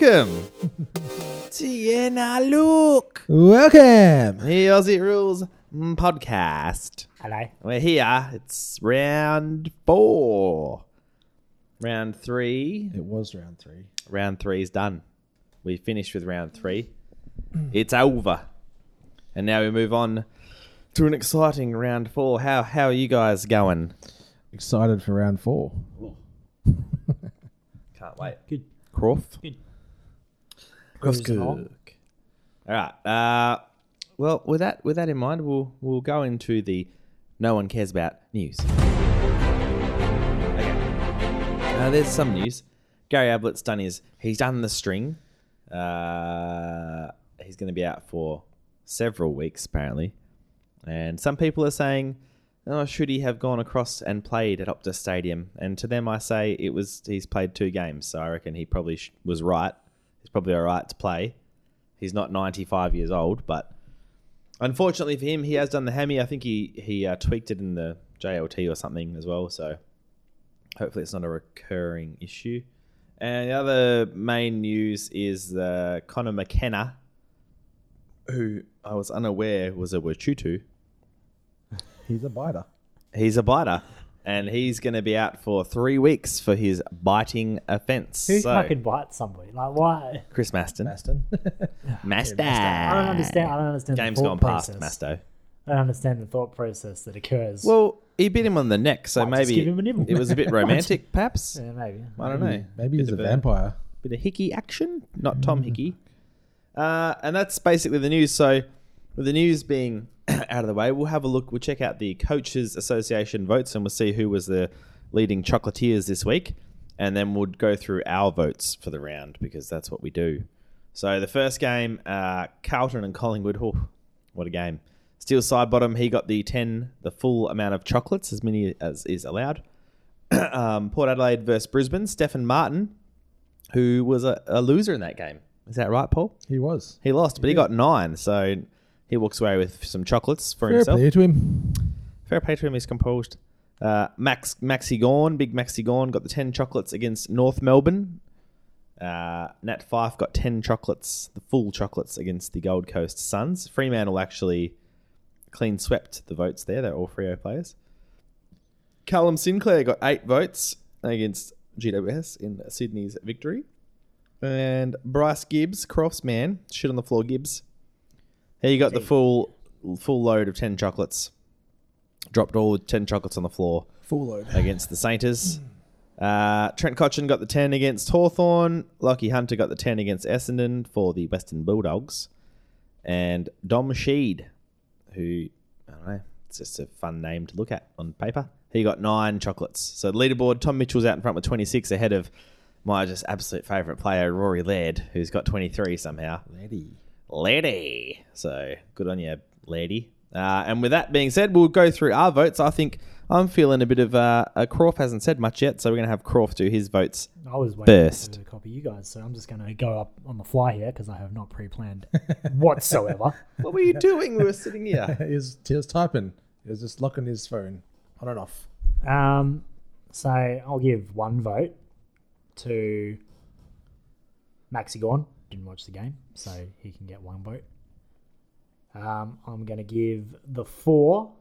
welcome to Yeah Nah Look, Welcome. the Aussie Rules mm, podcast. Hello. We're here. It's round four. Round three. It was round three. Round three is done. We finished with round three. It's over. And now we move on to an exciting round four. How how are you guys going? Excited for round four. Can't wait. Good. Croft. Good. Cruising All right. Uh, well, with that with that in mind, we'll we'll go into the no one cares about news. Okay. Uh, there's some news. Gary Ablett's done his he's done the string. Uh, he's going to be out for several weeks apparently, and some people are saying, "Oh, should he have gone across and played at Optus Stadium?" And to them, I say it was he's played two games, so I reckon he probably sh- was right. He's probably all right to play. He's not 95 years old, but unfortunately for him, he has done the hammy. I think he he uh, tweaked it in the JLT or something as well. So hopefully it's not a recurring issue. And the other main news is uh, Connor McKenna, who I was unaware was a Wachutu. He's a biter. He's a biter, and he's going to be out for three weeks for his biting offence. Who So, fucking bites somebody? Like why? Chris Masten. Masten. Master. I don't understand. I don't understand. Game's the gone thought past. Masto. I don't understand the thought process that occurs. Well, he bit him on the neck, so Might just maybe give him a nibble. it was a bit romantic, perhaps. yeah, maybe. I don't know. Maybe he's Bit a vampire. bit of hickey action, not Tom Hickey. Uh, and that's basically the news. So, with the news being out of the way, we'll have a look. We'll check out the Coaches Association votes and we'll see who was the leading chocolatiers this week. And then we'll go through our votes for the round because that's what we do. So, the first game, uh, Carlton and Collingwood. Oh, what a game. Steele Sidebottom, he got the 10, the full amount of chocolates, as many as is allowed. um, Port Adelaide versus Brisbane. Stefan Martin, who was a, a loser in that game. Is that right, Paul? He was. He lost, but he got nine, so he walks away with some chocolates for Fair himself. play to him. Fair play to him, he's composed. Uh, Max Maxi Gawn, big Maxi Gawn, got the 10 chocolates against North Melbourne. Uh, Nat Fyfe got 10 chocolates, the full chocolates against the Gold Coast Suns. Fremantle actually clean swept the votes there. They're all Freo players. Callum Sinclair got eight votes against GWS in Sydney's victory. And Bryce Gibbs, Crofts man, shit on the floor Gibbs. He got the full full load of 10 chocolates. Dropped all 10 chocolates on the floor Full load. against the Sainters. Uh, Trent Cotchin got the 10 against Hawthorn. Lachie Hunter got the 10 against Essendon for the Western Bulldogs. And Dom Sheed, who, I don't know, it's just a fun name to look at on paper. He got nine chocolates. So the leaderboard, Tom Mitchell's out in front with 26 ahead of my just absolute favourite player, Rory Laird, who's got 23 somehow. Lady. Lady. So good on you, lady. Uh, and with that being said, we'll go through our votes. I think I'm feeling a bit of uh, uh Croft hasn't said much yet, so we're going to have Croft do his votes. I was waiting First. to copy you guys, so I'm just going to go up on the fly here because I have not pre-planned whatsoever. What were you doing? we were sitting here. he, was, he was typing. He was just locking his phone on and off. Um, so I'll give one vote to Maxi Gawn. Didn't watch the game, so he can get one vote. Um, I'm going to give the four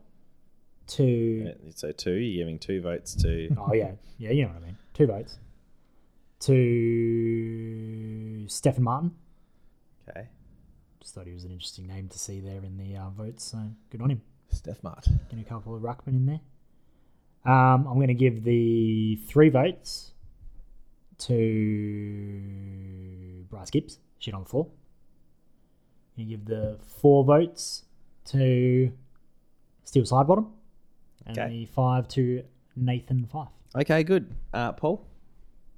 to. So two, you're giving two votes to. Oh yeah, yeah, you know what I mean. Two votes to Stefan Martin. Okay. Just thought he was an interesting name to see there in the uh, votes, so good on him. Steph Mart. Get a couple of ruckman in there. Um, I'm going to give the three votes to Bryce Gibbs. Shit on the floor. You give the four votes to Steele Sidebottom, and Okay. the five to Nathan Fyfe. Okay, good. Uh, Paul?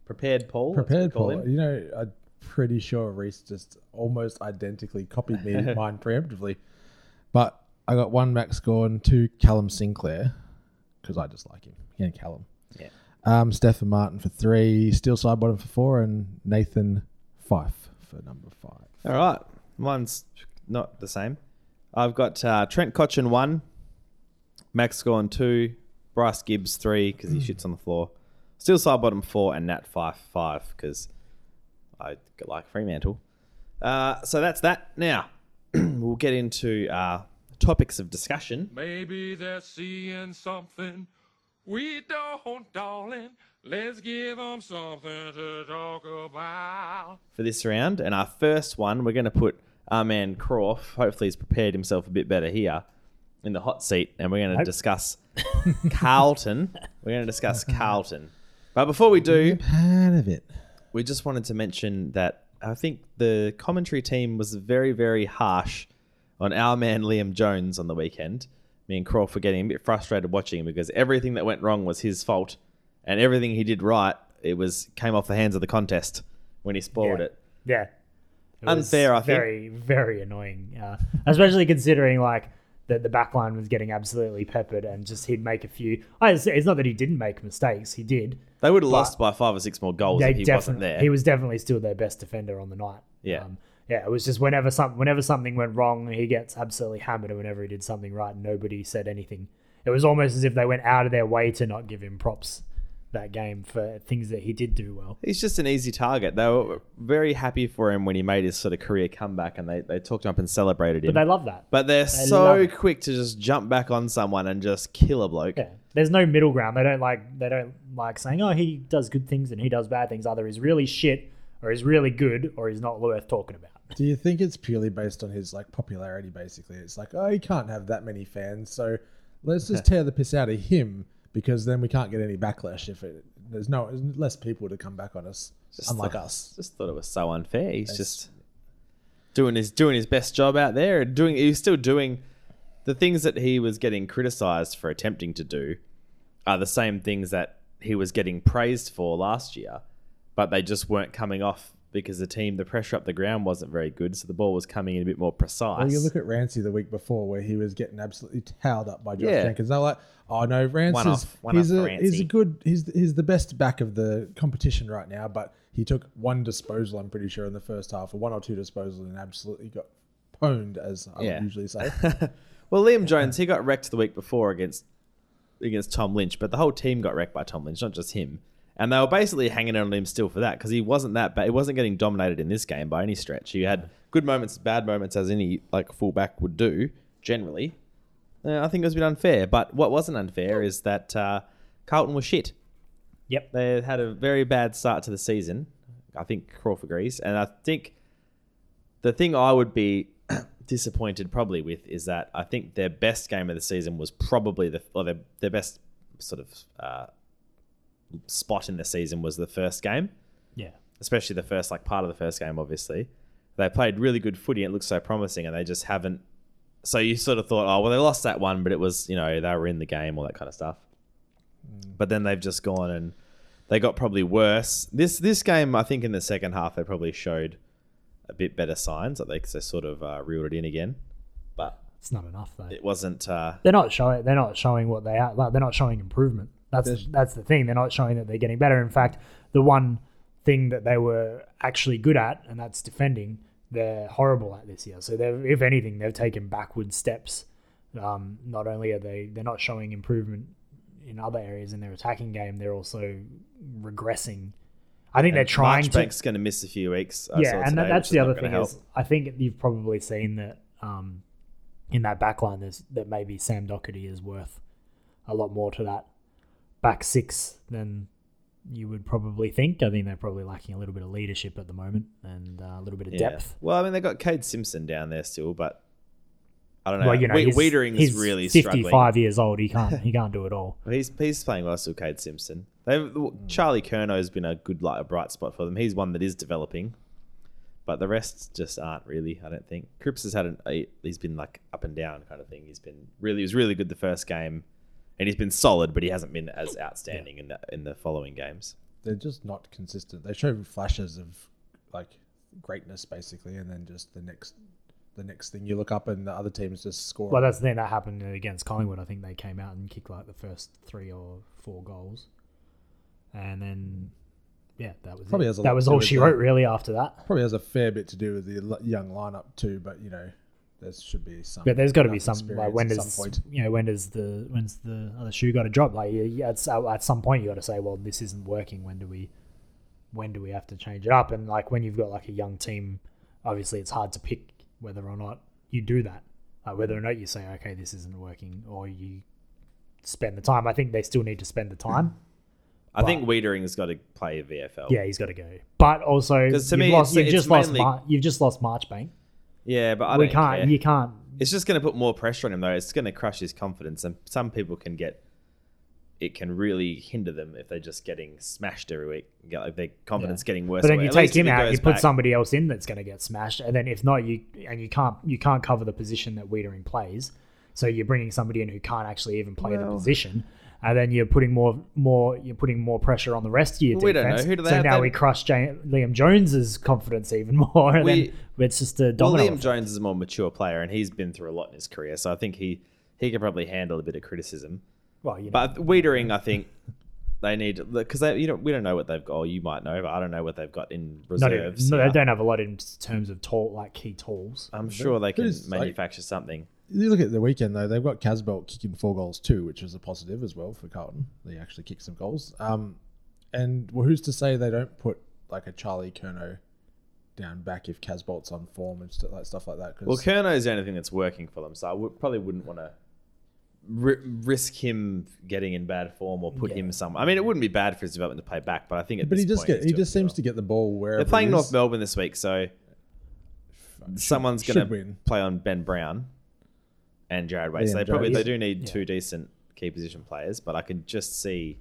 Prepared Paul? that's what we Prepared Paul. him. You know, I'm pretty sure Reese just almost identically copied me mine preemptively. But I got one Max Gawn, two Callum Sinclair, because I just like him. Yeah, Callum. Yeah. Um, Stefan Martin for three, Steele Sidebottom for four, and Nathan Fyfe for number five. All right. Mine's not the same. I've got uh, Trent Cotchin one, Max Gawn two, Bryce Gibbs three because he shits on the floor, Steele Sidebottom four, and Nat Fyfe five because I like Fremantle. Uh, so that's that. Now we'll get into uh, topics of discussion. Maybe they're seeing something we don't, darling. Let's give them something to talk about. for this round. And our first one, we're going to put our man Croft. Hopefully, he's prepared himself a bit better here in the hot seat, and we're going to discuss Carlton. We're going to discuss Carlton. But before we do, Part of it. we just wanted to mention that I think the commentary team was very, very harsh on our man Liam Jones on the weekend. Me and Croft were getting a bit frustrated watching him because everything that went wrong was his fault, and everything he did right, it was came off the hands of the contest when he spoiled Yeah. it. Yeah. It Unfair, I think. Very, very annoying. Uh, especially considering like that the back line was getting absolutely peppered and just he'd make a few. I, it's, it's not that he didn't make mistakes. He did. They would have lost by five or six more goals if he wasn't there. He was definitely still their best defender on the night. Yeah. Um, yeah, it was just whenever some whenever something went wrong, he gets absolutely hammered, and whenever he did something right, nobody said anything. It was almost as if they went out of their way to not give him props that game for things that he did do well. He's just an easy target. They were very happy for him when he made his sort of career comeback, and they, they talked him up and celebrated him. But they love that. But they're love so quick to just jump back on someone and just kill a bloke. Yeah, there's no middle ground. They don't like they don't like saying, "Oh, he does good things and he does bad things." Either he's really shit, or he's really good, or he's not worth talking about. Do you think it's purely based on his like popularity? Basically, it's like, oh, he can't have that many fans, so let's just tear the piss out of him because then we can't get any backlash if it, there's no there's less people to come back on us, Just unlike thought- us. Just thought it was so unfair. He's just doing his doing his best job out there, and doing he's still doing the things that he was getting criticized for attempting to do are the same things that he was getting praised for last year, but they just weren't coming off because the team, the pressure up the ground wasn't very good, so the ball was coming in a bit more precise. Well, you look at Rancy the week before where he was getting absolutely towed up by Josh Yeah. Jenkins. They're like, oh no, Rance One is off- one he's off a he's a good he's he's the best back of the competition right now. But he took one disposal, I'm pretty sure, in the first half, or one or two disposals, and absolutely got pwned, as I Yeah. usually say. well, Liam Jones, he got wrecked the week before against against Tom Lynch, but the whole team got wrecked by Tom Lynch, not just him. And they were basically hanging on him still for that because he wasn't that bad. He wasn't getting dominated in this game by any stretch. He had good moments, bad moments, as any like fullback would do generally. Uh, I think it was a bit unfair, but what wasn't unfair is that uh, Carlton was shit. Yep. They had a very bad start to the season. I think Crawford agrees, and I think the thing I would be disappointed probably with is that I think their best game of the season was probably the or their their best sort of uh, spot in the season was the first game, Yeah. especially the first like part of the first game. Obviously, they played really good footy. and It looked so promising, and they just haven't. So you sort of thought, oh well, they lost that one, but it was you know they were in the game, all that kind of stuff. But then they've just gone and they got probably worse. This this game, I think, in the second half, they probably showed a bit better signs. That they, they sort of uh, reeled it in again, but It's not enough though. it wasn't. Uh, They're not showing. They're not showing what they are. Like, they're not showing improvement. That's There's- that's the thing. They're not showing that they're getting better. In fact, the one thing that they were actually good at, and that's defending, they're horrible at this year. So they've, if anything, they've taken backward steps. Um, not only are they they're not showing improvement in other areas in their attacking game, they're also regressing. I think they're trying to Marchbank's going to miss a few weeks. I yeah, and today, that's the other thing is. I think you've probably seen that um, in that back line there's that maybe Sam Docherty is worth a lot more to that back six than you would probably think. I think they're probably lacking a little bit of leadership at the moment and uh, a little bit of Yeah. depth. Well, I mean, they got Kade Simpson down there still, but I don't know. Well, you know, We- he's, Weitering's he's really 55 struggling. years old. He can't he can't do it all. Well, He's he's playing well still, Kade Simpson. They've, Charlie Curnow's been a good like a bright spot for them. He's one that is developing, but the rest just aren't really. I don't think Cripps has had an he's been like up and down kind of thing. He's been really he was really good the first game, and he's been solid, but he hasn't been as outstanding in the in the following games. They're just not consistent. They show flashes of like greatness basically, and then just the next the next thing you look up and the other teams just score. Well, that's the thing that happened against Collingwood. I think they came out and kicked like the first three or four goals, and then yeah, that was Probably it. has a that lot was all she the- wrote really after that. probably has a fair bit to do with the young lineup too. But you know, there should be some. But there's got to be some like when does some point. you know when does the when's the other shoe got to drop? Like yeah, yeah, at, at some point you got to say, well, this isn't working. When do we when do we have to change it up? And like when you've got like a young team, obviously it's hard to pick whether or not you do that, like whether or not you say, okay, this isn't working, or you spend the time. I think they still need to spend the time. I think Weitering has got to play VFL. Yeah, he's got to go. But also, 'Cause to you've, me, lost, it's- you've it's just lost. Mar- you've just lost Marchbank. Yeah, but I we don't can't. care. You can't. It's just going to put more pressure on him, though. It's going to crush his confidence, and some people can get. It can really hinder them if they're just getting smashed every week. Get like their confidence getting worse. But then you least take him out, goes you put back- somebody else in that's going to get smashed, and then if not, you and you can't you can't cover the position that Weitering plays. So you're bringing somebody in who can't actually even play the position, and then you're putting more more you're putting more pressure on the rest of your Well, we don't defense. know. Who do they so have now then? we crush J- Liam Jones's confidence even more, and We- then it's just a Well. Liam effect. Jones is a more mature player, and he's been through a lot in his career, so I think he he can probably handle a bit of criticism. well, you know, But Weitering, I think they need because they you know we don't know what they've got. Or you might know, but I don't know what they've got in not even, reserves. no, they don't have a lot in terms of tall like key tools. I'm sure they can Who's, like- manufacture something. You look at the weekend though; they've got Casboult kicking four goals too, which is a positive as well for Carlton. They actually kick some goals. Um, and well, who's to say they don't put like a Charlie Curnow down back if Casboult's on form and stuff like stuff like that? Cause Well, Curnow's the only thing that's working for them, so I would, probably wouldn't want to ri- risk him getting in bad form or put him somewhere. I mean, it wouldn't be bad for his development to play back, but I think at but this he just point get he just seems well. to get the ball wherever They're playing North. Melbourne this week, so someone's should going to play on Ben Brown and Jarrad Waite. So Liam they probably they do need Yeah. two decent key position players, but I could just see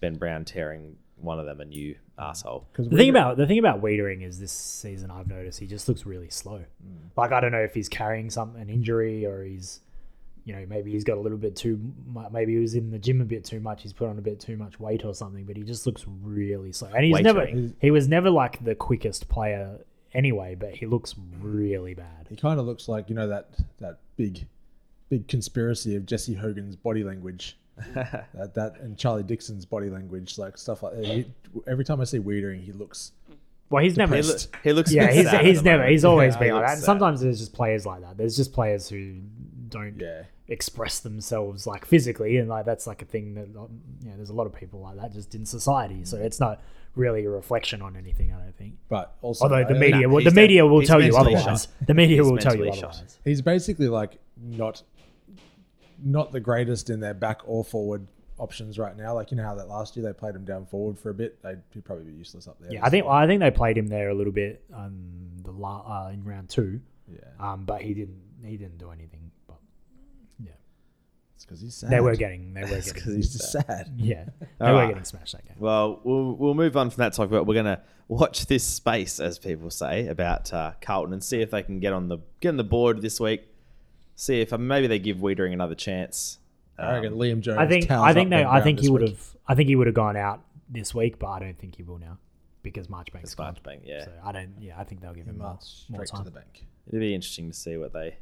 Ben Brown tearing one of them a new asshole. 'Cause The thing about the thing about Weitering is this season I've noticed he just looks really slow. Mm. Like I don't know if he's carrying some an injury or he's, you know, maybe he's got a little bit too. mu- Maybe he was in the gym a bit too much. He's put on a bit too much weight or something. But he just looks really slow. And he's never Weitering. he was never like the quickest player anyway. But he looks really bad. He kind of looks like you know that that big, big conspiracy of Jesse Hogan's body language, that that and Charlie Dixon's body language, like stuff like that. He, every time I see Weitering, he looks Well, he's never. He, loo- he looks yeah, he's, sad he's never. moment. He's always Yeah, been he like that. And sometimes there's just players like that. There's just players who don't yeah. express themselves like physically and like that's like a thing that um, you know there's a lot of people like that just in society so it's not really a reflection on anything i don't think But also, although the media nah, will, the media will tell you otherwise shot. the media He's will tell you mentally shot. otherwise he's basically like not not the greatest in their back or forward options right now. Like you know how that last year they played him down forward for a bit. They'd he'd probably be useless up there. yeah i think i think they played him there a little bit um the la- uh, in round two yeah, um but he didn't he didn't do anything but yeah it's because he's sad. they were getting they were getting 'cause he's just sad. yeah they were right. getting smashed that game Well, we'll we'll move on from that topic. But we're gonna watch this space, as people say, about uh, Carlton and see if they can get on the get on the board this week. See if uh, maybe they give Weitering another chance. I reckon Um, Liam Jones. i think i think up no Ben i think he would week. have i think he would have gone out this week but i don't think he will now because marchbank's it's gone Marchbank, yeah. So I don't. Yeah, I think they'll give him more, March more straight to the bank. It'd be interesting to see what they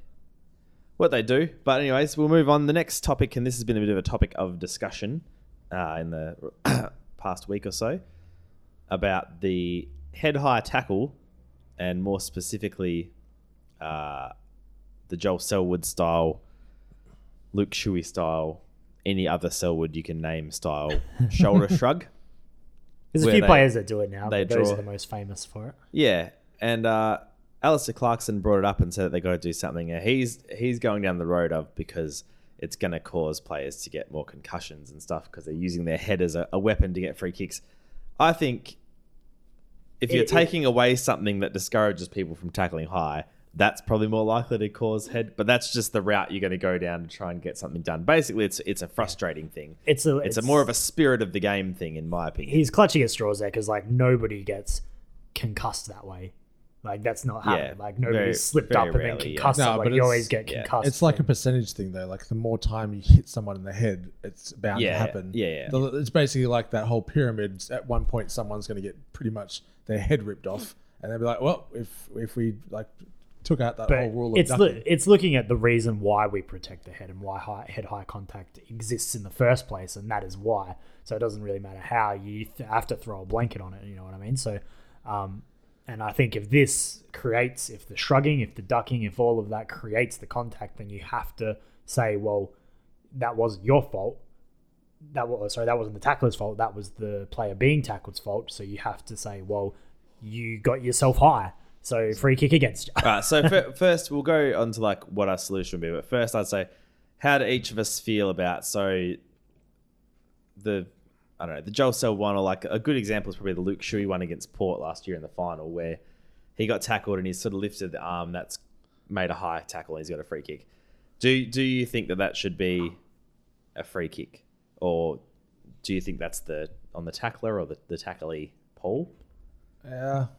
what they do. But anyways, we'll move on. The next topic, and this has been a bit of a topic of discussion uh, in the past week or so, about the head high tackle, and more specifically, uh, the Joel Selwood style, Luke Shuey style, any other Selwood you can name style shoulder shrug. There's a where few they- players that do it now. they But those draw- are the most famous for it. Yeah, and uh, Alastair Clarkson brought it up and said that they got to do something. And he's he's going down the road of because it's going to cause players to get more concussions and stuff because they're using their head as a, a weapon to get free kicks. I think if you're It- it- taking away something that discourages people from tackling high, that's probably more likely to cause head. But that's just the route you're going to go down to try and get something done. Basically, it's it's a frustrating thing. It's a. It's, a more of a spirit of the game thing, in my opinion. He's clutching at straws there because like nobody gets concussed that way. Like that's not happening. Yeah, like nobody very- slipped very up and rarely, then yeah. concussed No, someone. but You always get yeah. concussed. It's like a percentage thing though. Like the more time you hit someone in the head, it's bound Yeah, to happen. yeah, yeah. The- It's basically like that whole pyramid. At one point, someone's going to get pretty much their head ripped off, and they'll be like, "Well, if if we like took out that but whole rule of it's ducking, loo- it's looking at the reason why we protect the head and why high, head high contact exists in the first place, and that is why. So it doesn't really matter how you th- have to throw a blanket on it. You know what I mean? So, um, and I think if this creates, if the shrugging, if the ducking, if all of that creates the contact, then you have to say, well, that wasn't your fault. that was sorry that wasn't the tackler's fault. That was the player being tackled's fault. So you have to say, well, you got yourself high, so free kick against you. All right, so fir- first we'll go on to like what our solution would be. But first, I'd say, how do each of us feel about so the I don't know the Joel Cell one, or like a good example is probably the Luke Shuey one against Port last year in the final, where he got tackled and he sort of lifted the arm that's made a high tackle and he's got a free kick. Do do you think that that should be a free kick, or do you think that's the on the tackler or the the tacklee Paul? Yeah, dep-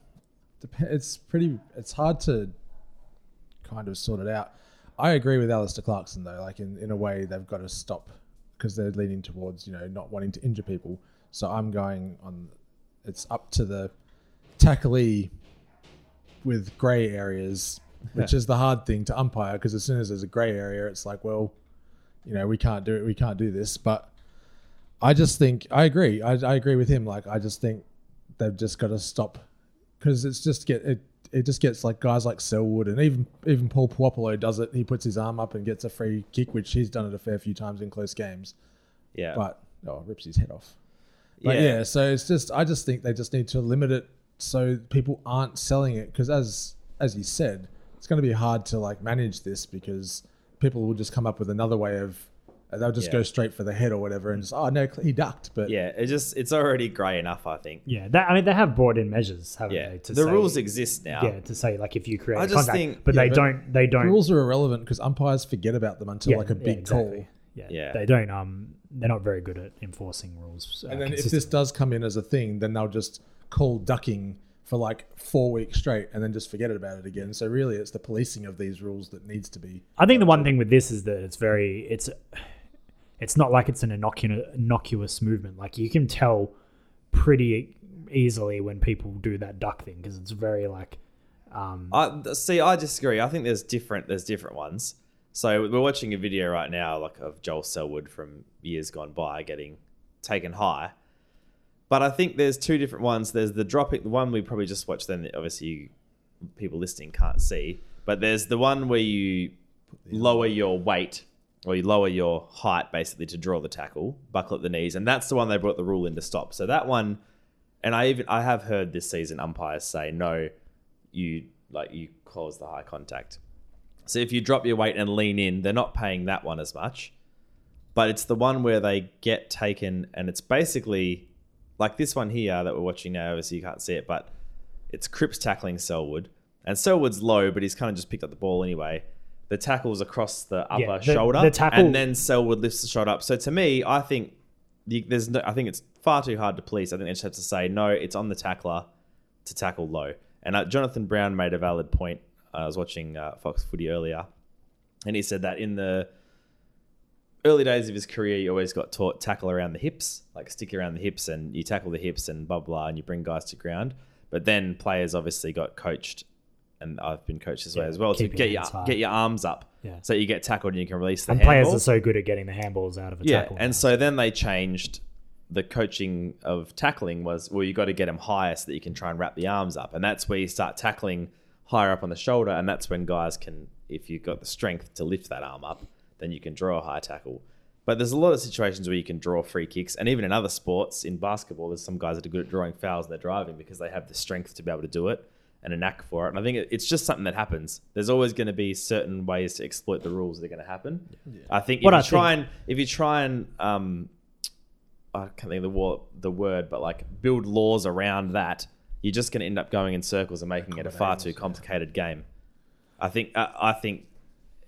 it's pretty. It's hard to kind of sort it out. I agree with Alastair Clarkson though. Like in, in a way, they've got to stop because they're leaning towards you know not wanting to injure people. So I'm going on. It's up to the tacklee with grey areas, which is the hard thing to umpire because as soon as there's a grey area, it's like, well, you know, we can't do it. We can't do this. But I just think I agree. I, I agree with him. Like I just think they've just got to stop because it's just get it. It just gets like guys like Selwood and even even Paul Puopolo does it. He puts his arm up and gets a free kick, which he's done it a fair few times in close games. Yeah, But oh, rips his head off. But Yeah. yeah. so it's just I just think they just need to limit it so people aren't selling it because as as you said, it's going to be hard to like manage this because people will just come up with another way of they'll just Yeah. go straight for the head or whatever and just oh no he ducked but yeah. It just it's already grey enough, I think. Yeah, that, I mean they have brought in measures, haven't Yeah, they? To the say- rules exist now. Yeah, to say like if you create I just contact, think- but Yeah, they but don't. They don't. rules are irrelevant because umpires forget about them until yeah, like a yeah, big exactly. call. Yeah, Yeah. they don't. Um, they're not very good at enforcing rules. Uh, And then if this does come in as a thing, then they'll just call ducking for like four weeks straight and then just forget about it again. So really, it's the policing of these rules that needs to be. I think the one thing with this is that it's very it's it's not like it's an innocuous innocuous movement. Like you can tell pretty easily when people do that duck thing because it's very like um I see. I disagree. I think there's different. There's different ones. So we're watching a video right now, like of Joel Selwood from years gone by getting taken high. But I think there's two different ones. There's the dropping, the one we probably just watched. Then obviously you, people listening can't see. But there's the one where you lower your weight or you lower your height basically to draw the tackle, buckle at the knees, and that's the one they brought the rule in to stop. So that one, and I even I have heard this season umpires say no, you like you cause the high contact. So if you drop your weight and lean in, they're not paying that one as much. But it's the one where they get taken, and it's basically like this one here that we're watching now. Obviously, you can't see it, but it's Cripps tackling Selwood, and Selwood's low, but he's kind of just picked up the ball anyway. The tackle's across the upper Yeah, the- shoulder, the tackle- and then Selwood lifts the shot up. So to me, I think the, there's no, I think it's far too hard to police. I think they just have to say no. It's on the tackler to tackle low. And uh, Jonathan Brown made a valid point. I was watching uh, Fox Footy earlier, and he said that in the early days of his career, he always got taught tackle around the hips, like stick around the hips, and you tackle the hips and blah blah, and you bring guys to ground. But then players obviously got coached, and I've been coached this way Yeah, as well to get your get your arms up, Yeah. so you get tackled and you can release the and players handball. are so good at getting the handballs out of a Yeah, tackle. and now. so then they changed the coaching of tackling was well, you got to get them higher so that you can try and wrap the arms up, and that's where you start tackling higher up on the shoulder, and that's when guys can, if you've got the strength to lift that arm up, then you can draw a high tackle. But there's a lot of situations where you can draw free kicks, and even in other sports, in basketball, there's some guys that are good at drawing fouls and they're driving because they have the strength to be able to do it and a knack for it. And I think it's just something that happens. There's always going to be certain ways to exploit the rules that are going to happen. I think if What you I try and if you try and um, I can't think of the word, the word, but like build laws around that, you're just going to end up going in circles and making it a far too complicated game. I think uh, I think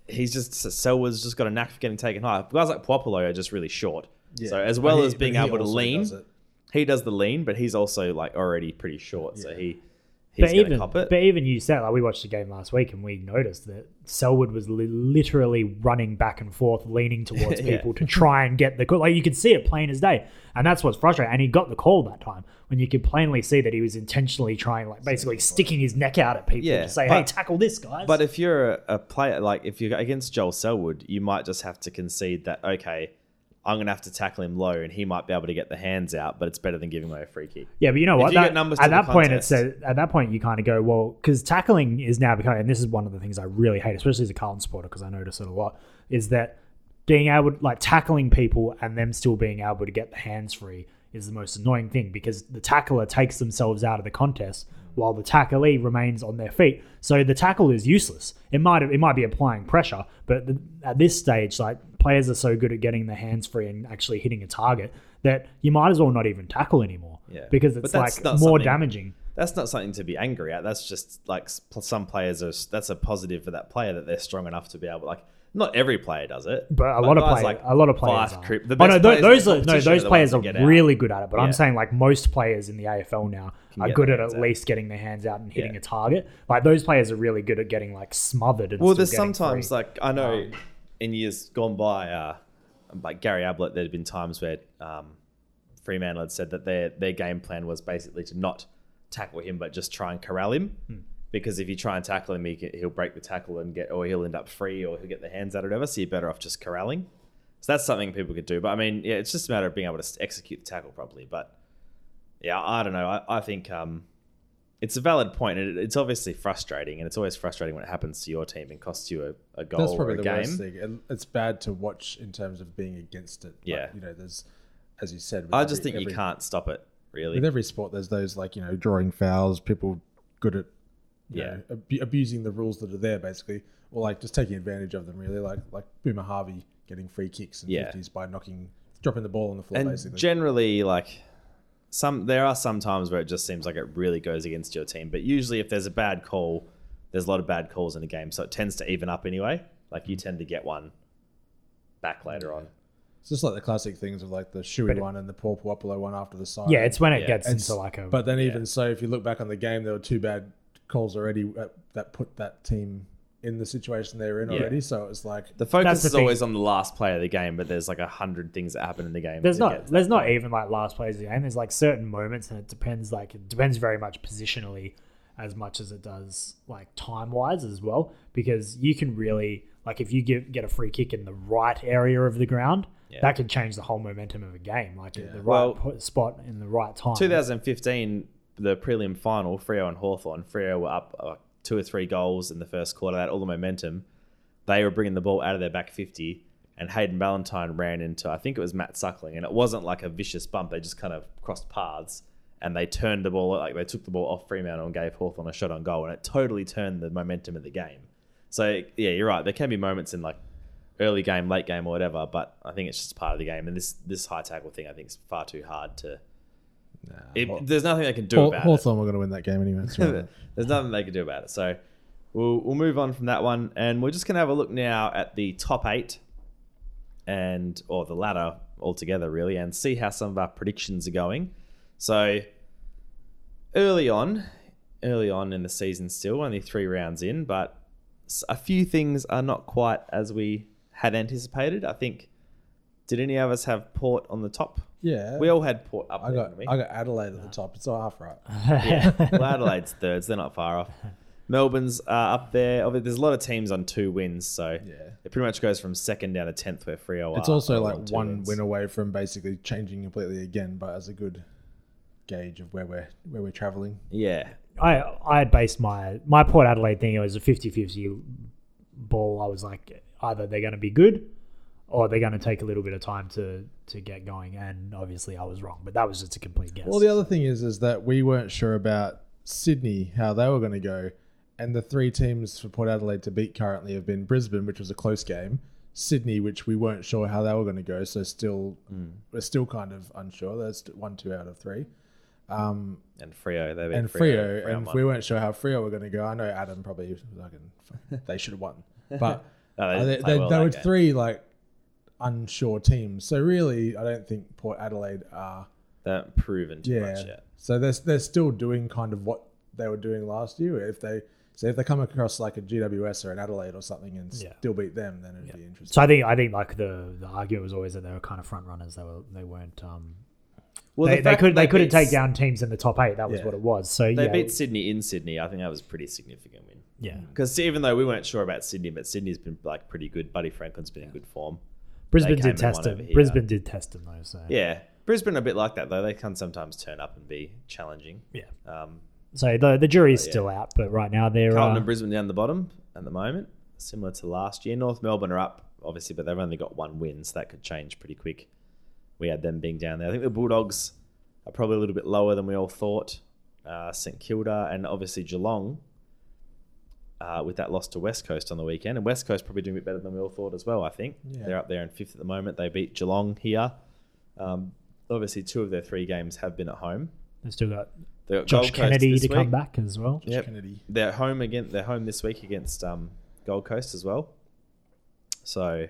he's just Selwood's just got a knack for getting taken high. Guys like Puopolo are just really short. So as well he- as being able to lean, does he does the lean, but he's also like already pretty short. So he he's but even but even you said like we watched the game last week and we noticed that Selwood was li- literally running back and forth, leaning towards Yeah. people to try and get the call. Like you could see it plain as day, and that's what's frustrating. And he got the call that time when you could plainly see that he was intentionally trying, like basically sticking his neck out at people Yeah, to say, "Hey, but- tackle this, guys." But if you're a, a player, like if you're against Joel Selwood, you might just have to concede that, okay, I'm going to have to tackle him low and he might be able to get the hands out, but it's better than giving away a free kick. Yeah, but you know what? you That- numbers at that point, contest- it's a, at that point you kind of go well because tackling is now becoming, and this is one of the things I really hate, especially as a Carlton supporter because I notice it a lot, is that being able like tackling people and them still being able to get the hands free is the most annoying thing because the tackler takes themselves out of the contest while the tacklee remains on their feet. So the tackle is useless. It might it might be applying pressure, but the, at this stage, like players are so good at getting their hands free and actually hitting a target that you might as well not even tackle anymore. Yeah. because it's like more something- damaging. That's not something to be angry at. That's just like some players are. That's a positive for that player that they're strong enough to be able. Like not every player does it, But a lot of players, like a lot of players. Are. The oh, no, players those are no, those players are get out. really good at it. But Yeah. I'm saying like most players in the AFL now are good at at out. least getting their hands out and hitting Yeah. a target. Like those players are really good at getting like smothered. And Well, there's sometimes free. like I know Um, in years gone by, uh, like Gary Ablett, there'd been times where um, Fremantle had said that their their game plan was basically to not tackle him, but just try and corral him. Hmm. Because if you try and tackle him, he he'll break the tackle and get, or he'll end up free, or he'll get the hands out or whatever. So you're better off just corralling. So that's something people could do. But I mean, yeah, it's just a matter of being able to execute the tackle properly. But yeah, I don't know. I, I think um, it's a valid point. and It, it's obviously frustrating, and it's always frustrating when it happens to your team and costs you a, a goal That's or a the game. worst thing. And It's bad to watch in terms of being against it. Yeah. you know, there's, as you said, I just every- think you every- can't stop it. Really, With every sport, there's those like you know drawing fouls, people good at you Yeah. know, abu- abusing the rules that are there, basically, or like just taking advantage of them. Really, like like Boomer Harvey getting free kicks and Yeah. fifties by knocking, dropping the ball on the floor, and basically. generally, like some, there are some times where it just seems like it really goes against your team. But usually, if there's a bad call, there's a lot of bad calls in the game, so it tends to even up anyway. Like you tend to get one back later on. it's just like the classic things of like the Shuey But it- one and the Paul Puopolo one after the side. yeah, it's when it Yeah. gets It's- into like a. But then even so, if you look back on the game, there were two bad calls already uh, that put that team in the situation they were in Yeah. already. So it was like The focus the is thing. always on the last play of the game, but there's like a hundred things that happen in the game. there's to not to there's that not point. even like last plays of the game. There's like certain moments, and it depends. Like it depends very much positionally, as much as it does like time wise as well. Because you can really like if you get get a free kick in the right area of the ground, Yeah. that can change the whole momentum of a game. Like at the right Well, po- spot in the right time. 2015, the prelim final, Freo and Hawthorn. Freo were up uh, two or three goals in the first quarter, that all the momentum. They were bringing the ball out of their back 50, and Hayden Ballantyne ran into, I think it was Matt Suckling, and it wasn't like a vicious bump. They just kind of crossed paths, and they turned the ball, like they took the ball off Fremantle and gave Hawthorn a shot on goal, and it totally turned the momentum of the game. So, yeah, you're right. There can be moments in like early game, late game, or whatever, but I think it's just part of the game. And this, this high tackle thing, I think, is far too hard to. It, Haw- there's nothing they can do Haw- about it. Hawthorn were going to win that game anyway. so- There's nothing they can do about it. So we'll we'll move on from that one, and we're just gonna have a look now at the top eight, and or the ladder altogether, really, and see how some of our predictions are going. So early on, early on in the season, still only three rounds in, but a few things are not quite as we had anticipated. I think. Did any of us have Port on the top? Yeah, We all had Port up I there. got didn't we? I got Adelaide at the top. It's all half right. Yeah, well, Adelaide's thirds. They're not far off. Melbourne's uh, up there. Obvi- There's a lot of teams on two wins, so Yeah. it pretty much goes from second down to tenth where Freo It's are It's also like on two one wins. win away from basically changing completely again, but as a good gauge of where we're where we're traveling. Yeah, I I had based my my Port Adelaide thing. It was a 50-50 ball. I was like, either they're going to be good, or they're going to take a little bit of time to to get going. And obviously, I was wrong. But that was just a complete guess. Well, the other thing is, is that we weren't sure about Sydney how they were going to go, and the three teams for Port Adelaide to beat currently have been Brisbane, which was a close game, Sydney, which we weren't sure how they were going to go, so still we're still kind of unsure. That's one, two out of three, um, and Freo. They beat and Freo, Frio, Freo and we weren't sure how Freo were going to go. I know Adam probably fucking, they should have won, but No, uh, they, they, well they that were game. three like unsure teams. So really, I don't think Port Adelaide are. They haven't proven too Yeah. much yet. So they're they're still doing kind of what they were doing last year. If they so if they come across like a GWS or an Adelaide or something and Yeah. still beat them, then it'd be interesting. so I think I think like the the argument was always that they were kind of front runners. They were they weren't. Um, Well, they, the they could that they couldn't take down teams in the top eight. That was Yeah. what it was. So They yeah, beat Sydney in Sydney. I think that was a pretty significant win. yeah. Because even though we weren't sure about Sydney, but Sydney's been like pretty good. Buddy Franklin's been in good form. Brisbane did test him. Brisbane did test him though. So Yeah, Brisbane are a bit like that though. They can sometimes turn up and be challenging. yeah. Um, So the the jury's yeah. still out, but right now they're Carlton uh, and Brisbane down the bottom at the moment, similar to last year. North Melbourne are up obviously, but they've only got one win, so that could change pretty quick. We had them being down there. I think the Bulldogs are probably a little bit lower than we all thought. Uh, St Kilda and obviously Geelong uh, with that loss to West Coast on the weekend. And West Coast probably doing a bit better than we all thought as well, I think. Yeah. They're up there in fifth at the moment. They beat Geelong here. Um, obviously, two of their three games have been at home. They've still got They've got Josh Kennedy this to come back as well. Yep. Kennedy. They're home again. They're home this week against um, Gold Coast as well. So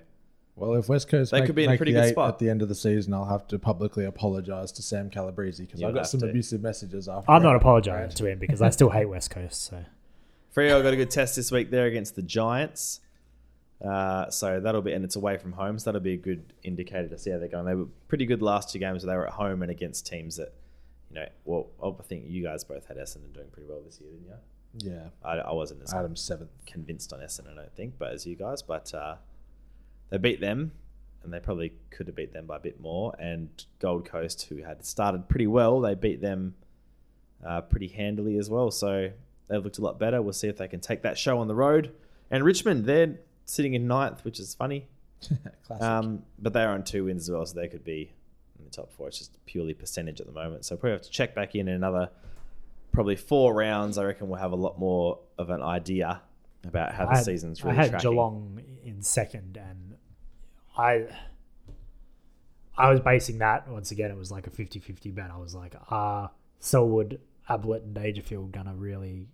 Well, if West Coast They make, could be in a pretty good spot. at the end of the season, I'll have to publicly apologise to Sam Calabrese because I got some to. abusive messages after. I'm not apologising to him because I still hate West Coast. So Freo got a good test this week there against the Giants. Uh, so that'll be, and it's away from home, so that'll be a good indicator to see how they're going. They were pretty good last two games. Where they were at home and against teams that, you know, well, I think you guys both had Essendon doing pretty well this year, didn't you? Yeah, I, I wasn't as Adam seventh. convinced on Essendon, I don't think, but as you guys, but uh, they beat them, and they probably could have beat them by a bit more. And Gold Coast, who had started pretty well, they beat them uh, pretty handily as well. So they've looked a lot better. We'll see if they can take that show on the road. And Richmond, they're sitting in ninth, which is funny. Classic. Um, but they're on two wins as well, so they could be in the top four. It's just purely percentage at the moment. So probably have to check back in in another probably four rounds. I reckon we'll have a lot more of an idea about how the had, season's I really had tracking. Geelong in second, and I I was basing that once again. It was like a 50-50 bet. I was like, are Selwood, Ablett, and Dangerfield gonna really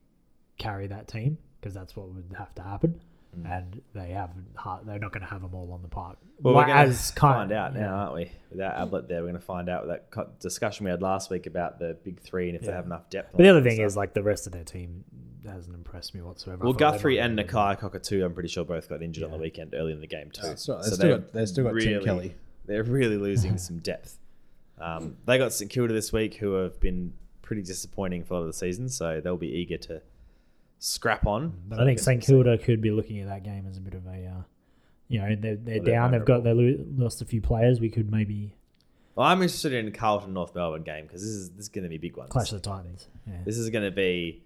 carry that team? Because that's what would have to happen. And they haven't. They're not going to have them all on the park. Well, we're Like, going to as kind- find out yeah. now, aren't we? Without Ablett there, we're going to find out with that discussion we had last week about the big three and if they have enough depth. But the other thing so- is, like the rest of their team hasn't impressed me whatsoever. Well, Guthrie and be- Nakia Cockatoo, I'm pretty sure both got injured on the weekend early in the game too. That's right. They've So still they're got- they've still got Tim Kelly. They're really losing some depth. Um, they got St Kilda this week, who have been pretty disappointing for a lot of the season, so they'll be eager to scrap on. But I think St we'll see. Kilda could be looking at that game as a bit of a, uh, you know, they're, they're Well, they're down. They've got they lo- lost a few players. We could maybe Well, I'm interested in Carlton North Melbourne game because this is this is going to be a big one. clash of the Titans. Yeah. This is going to be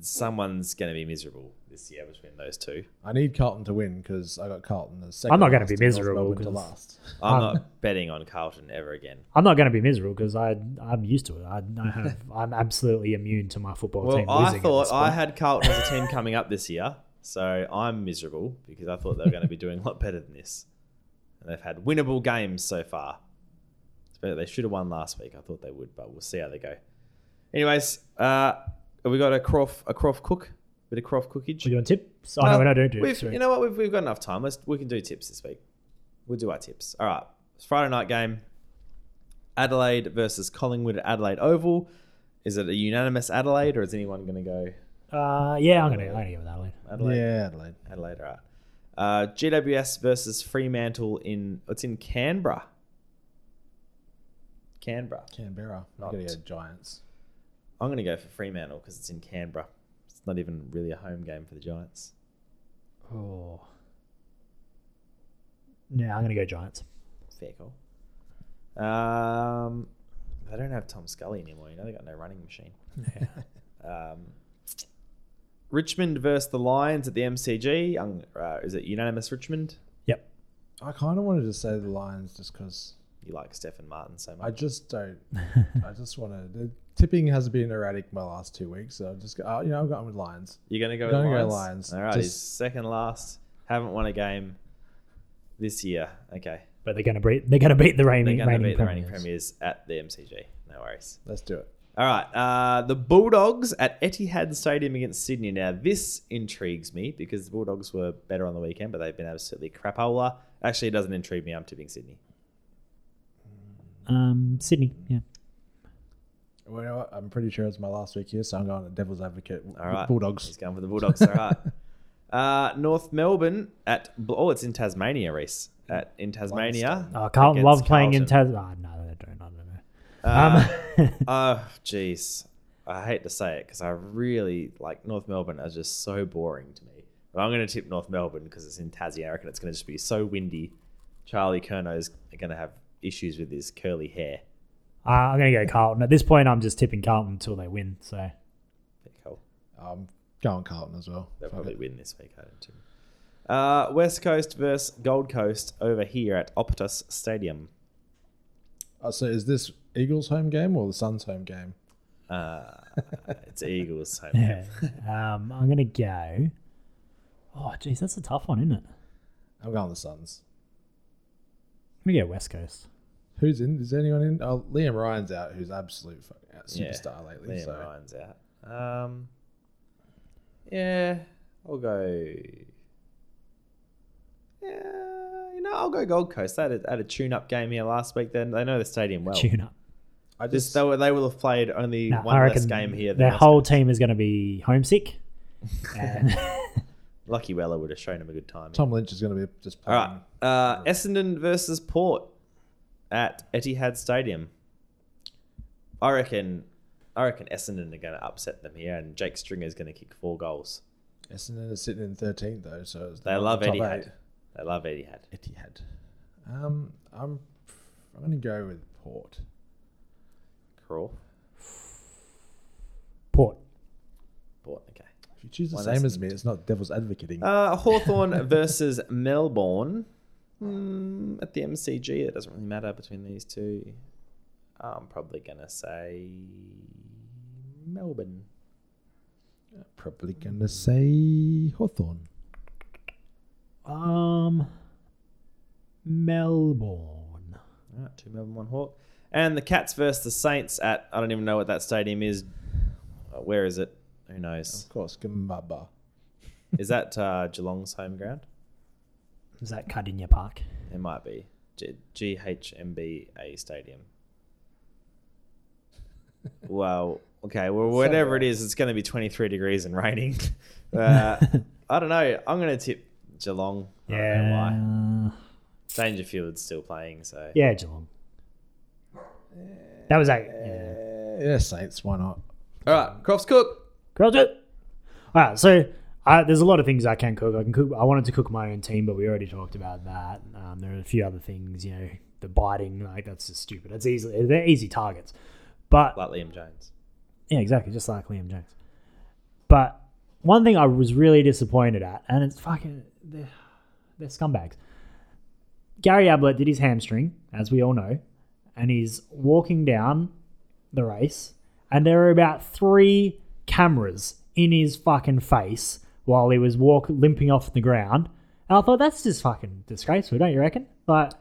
someone's going to be miserable this year between those two. I need Carlton to win because I got Carlton as second. I'm not gonna be miserable Melbourne to 'cause- last. I'm not betting on Carlton ever again. I'm not going to be miserable because I I'm used to it. I, I have I'm absolutely immune to my football Well, team I losing. at thought I had Carlton as a team coming up this year, so I'm miserable because I thought they were going to be doing a lot better than this. And they've had winnable games so far. But They should have won last week. I thought they would, but we'll see how they go. Anyways, uh, have we got a Croft a Croft cook, bit of Croft cookage. We're doing tips. Oh Well, no, we're not doing tips. We've, you know what? We've, we've got enough time. Let's we can do tips this week. We'll do our tips. All right. It's Friday night game. Adelaide versus Collingwood at Adelaide Oval. Is it a unanimous Adelaide, or is anyone going to go Uh, yeah, I'm gonna I'm gonna go with Adelaide. Adelaide? Yeah, Adelaide. Adelaide. All right. Uh, GWS versus Fremantle in it's in Canberra. Canberra. Canberra. I'm Not- gonna go Giants. I'm going to go for Fremantle because it's in Canberra. It's not even really a home game for the Giants. Oh. Yeah, I'm gonna go Giants. Fair call. Um, they don't have Tom Scully anymore. You know they got no running machine. Yeah. Um, Richmond versus the Lions at the MCG. Um, uh, is it unanimous Richmond? yep. I kind of wanted to say the Lions just because You like Stefan Martin so much. I just don't. I just want to. The tipping has been erratic my last two weeks, so I'll just go. Uh, you know, I'm going with Lions. You're going to go Gonna with go Lions? Lions. All right, he's Just- second last. Haven't won a game this year. Okay. But they're gonna beat they're gonna beat the reigning. They're reigning, going to reigning beat the reigning premiers. premiers at the MCG. No worries. Let's do it. All right. Uh, the Bulldogs at Etihad Stadium against Sydney. Now, this intrigues me because the Bulldogs were better on the weekend, but they've been absolutely crapola. Actually, it doesn't intrigue me. I'm tipping Sydney. Um, Sydney. Yeah. Well, you know what? I'm pretty sure it's my last week here, so I'm going to Devil's Advocate. All right. Bulldogs. He's going for the Bulldogs. All right. Uh, North Melbourne at oh, it's in Tasmania, Reese. At in Tasmania. Uh, Carlton against love playing in Carlton. Tas. Oh, no, they don't. I don't know. Uh, Um, Oh, jeez. I hate to say it because I really like North Melbourne are just so boring to me. But I'm going to tip North Melbourne because it's in Tassie. I reckon it's going to just be so windy. Charlie Curnow's going to have issues with his curly hair. uh, I'm gonna go Carlton. At this point, I'm just tipping Carlton until they win. So Pretty cool. I'm going Carlton as well. They'll probably win this week. I don't too. Uh, West Coast versus Gold Coast over here at Optus Stadium. Oh, so is this Eagles home game or the Suns home game? Uh, it's Eagles home. Yeah. um, I'm gonna go. Oh, geez, that's a tough one, isn't it? I'm going the Suns. I'm gonna go West Coast. Who's in? Is anyone in? Oh, Liam Ryan's out, who's absolute fucking out- Yeah, superstar lately. Liam so Ryan's out. Um, yeah, I'll go. Yeah, you know, I'll go Gold Coast. They had a, had a tune-up game here last week. Then they know the stadium well. Tune up. I This, just they, will, they will have played only No, one I less game here. Their whole team is gonna be homesick. And Lachie Weller would have shown him a good time. Tom Lynch is going to be just All playing. right, uh, Essendon versus Port at Etihad Stadium. I reckon, I reckon Essendon are going to upset them here, and Jake Stringer is going to kick four goals. Essendon is sitting in 13th though, so it's They not love the top Etihad. eight. They love Etihad. Etihad. Um, I'm I'm going to go with Port. Crawl. Port. Port. Okay. If you choose the Why same as me, it's not devil's advocating. Uh, Hawthorn versus Melbourne Hmm, at the MCG. It doesn't really matter between these two. I'm probably going to say Melbourne. Probably going to say Hawthorn. Um, Melbourne. All right, two Melbourne, one Hawk. And the Cats versus the Saints at, I don't even know what that stadium is. Uh, where is it? Who knows? Of course, Gambaba. is that uh, Geelong's home ground? Is that Kardinia Park? It might be. G- GMHBA Stadium. well, okay. Well, whatever it is, it's going to be 23 degrees and raining. Uh, I don't know. I'm going to tip Geelong. I don't know why. Yeah. Dangerfield's still playing, so. Yeah, Geelong. That was a yeah. Yeah, Saints. Why not? All right, Crofts Cook. It. All right, so uh, there's a lot of things I can cook. I can cook. I wanted to cook my own team, but we already talked about that. Um, there are a few other things, you know, the biting, like that's just stupid. That's easy. They're easy targets, but Like Liam Jones. yeah, exactly, just like Liam Jones. But one thing I was really disappointed at, and it's fucking they're, they're scumbags. Gary Ablett did his hamstring, as we all know, and he's walking down the race, and there are about three cameras in his fucking face while he was walk limping off the ground. And I thought that's just fucking disgraceful, don't you reckon? Like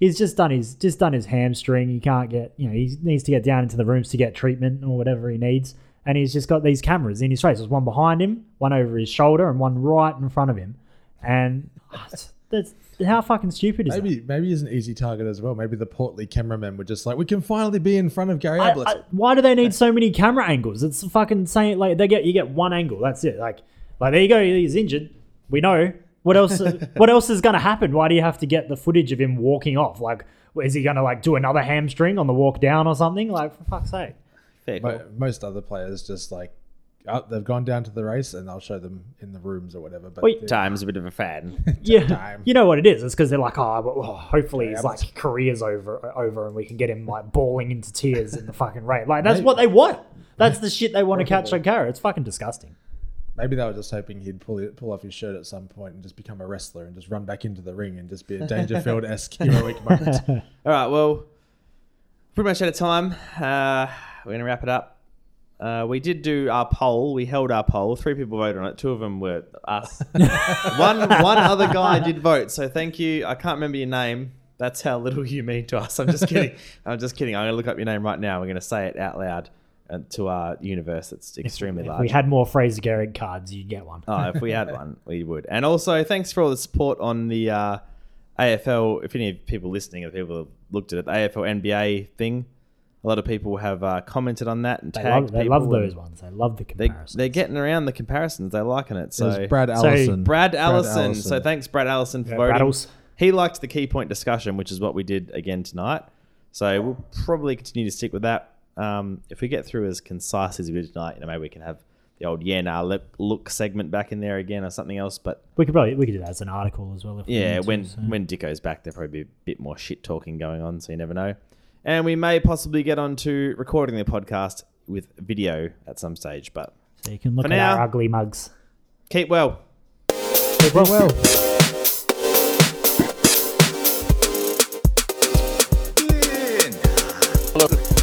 he's just done his just done his hamstring. He can't get you know he needs to get down into the rooms to get treatment or whatever he needs. And he's just got these cameras in his face. There's one behind him, one over his shoulder, and one right in front of him. And that's how fucking stupid is that? Maybe maybe he's an easy target as well. Maybe the portly cameramen were just like, we can finally be in front of Gary I- Ablett. I- why do they need so many camera angles? It's fucking saying like they get you get one angle. That's it. Like like there you go. He's injured. We know. What else? what else is going to happen? Why do you have to get the footage of him walking off? Like, is he going to like do another hamstring on the walk down or something? Like for fuck's sake. Fair call. Mo- Most other players just like uh, they've gone down to the race and I'll show them in the rooms or whatever. But Wait, Time's a bit of a fan. Yeah, time. you know what it is. It's because they're like, oh, well, oh, hopefully his Yeah, like career's over, over, and we can get him like bawling into tears in the fucking rain. Like that's what they want. That's the shit they want to catch on camera. It's fucking disgusting. maybe they were just hoping he'd pull it, pull off his shirt at some point and just become a wrestler and just run back into the ring and just be a Dangerfield esque heroic moment. All right, well, pretty much out of time. Uh, we're going to wrap it up. Uh, we did do our poll. We held our poll. Three people voted on it. Two of them were us. one one other guy did vote. So thank you. I can't remember your name. That's how little you mean to us. I'm just kidding. I'm just kidding. I'm going to look up your name right now. We're going to say it out loud uh, to our universe. It's extremely large. If large. we had more Fraser Gehrig cards, you'd get one. Oh, if we had one, we would. And also, thanks for all the support on the uh, AFL. If any people listening, if people have looked at it, the AFL NBA thing, a lot of people have uh, commented on that and They tagged love, they people. love those ones. They love the They, comparisons. they're getting around the comparisons. They're liking it. It So was Brad So- Allison. Brad Allison. Allison. So thanks, Brad Allison, for Yeah, voting. Braddles. He liked the key point discussion, which is what we did again tonight. So we'll probably continue to stick with that. Um, if we get through as concise as we did tonight, you know, maybe we can have the old yeah nah lip look segment back in there again or something else. But We could probably we could do that as an article as well. If we yeah, need to, when so. when Dicko's back, there'll probably be a bit more shit talking going on, so you never know. And we may possibly get on to recording the podcast with video at some stage. But so you can look for at now- our ugly mugs. keep well. Keep Be well. Hello.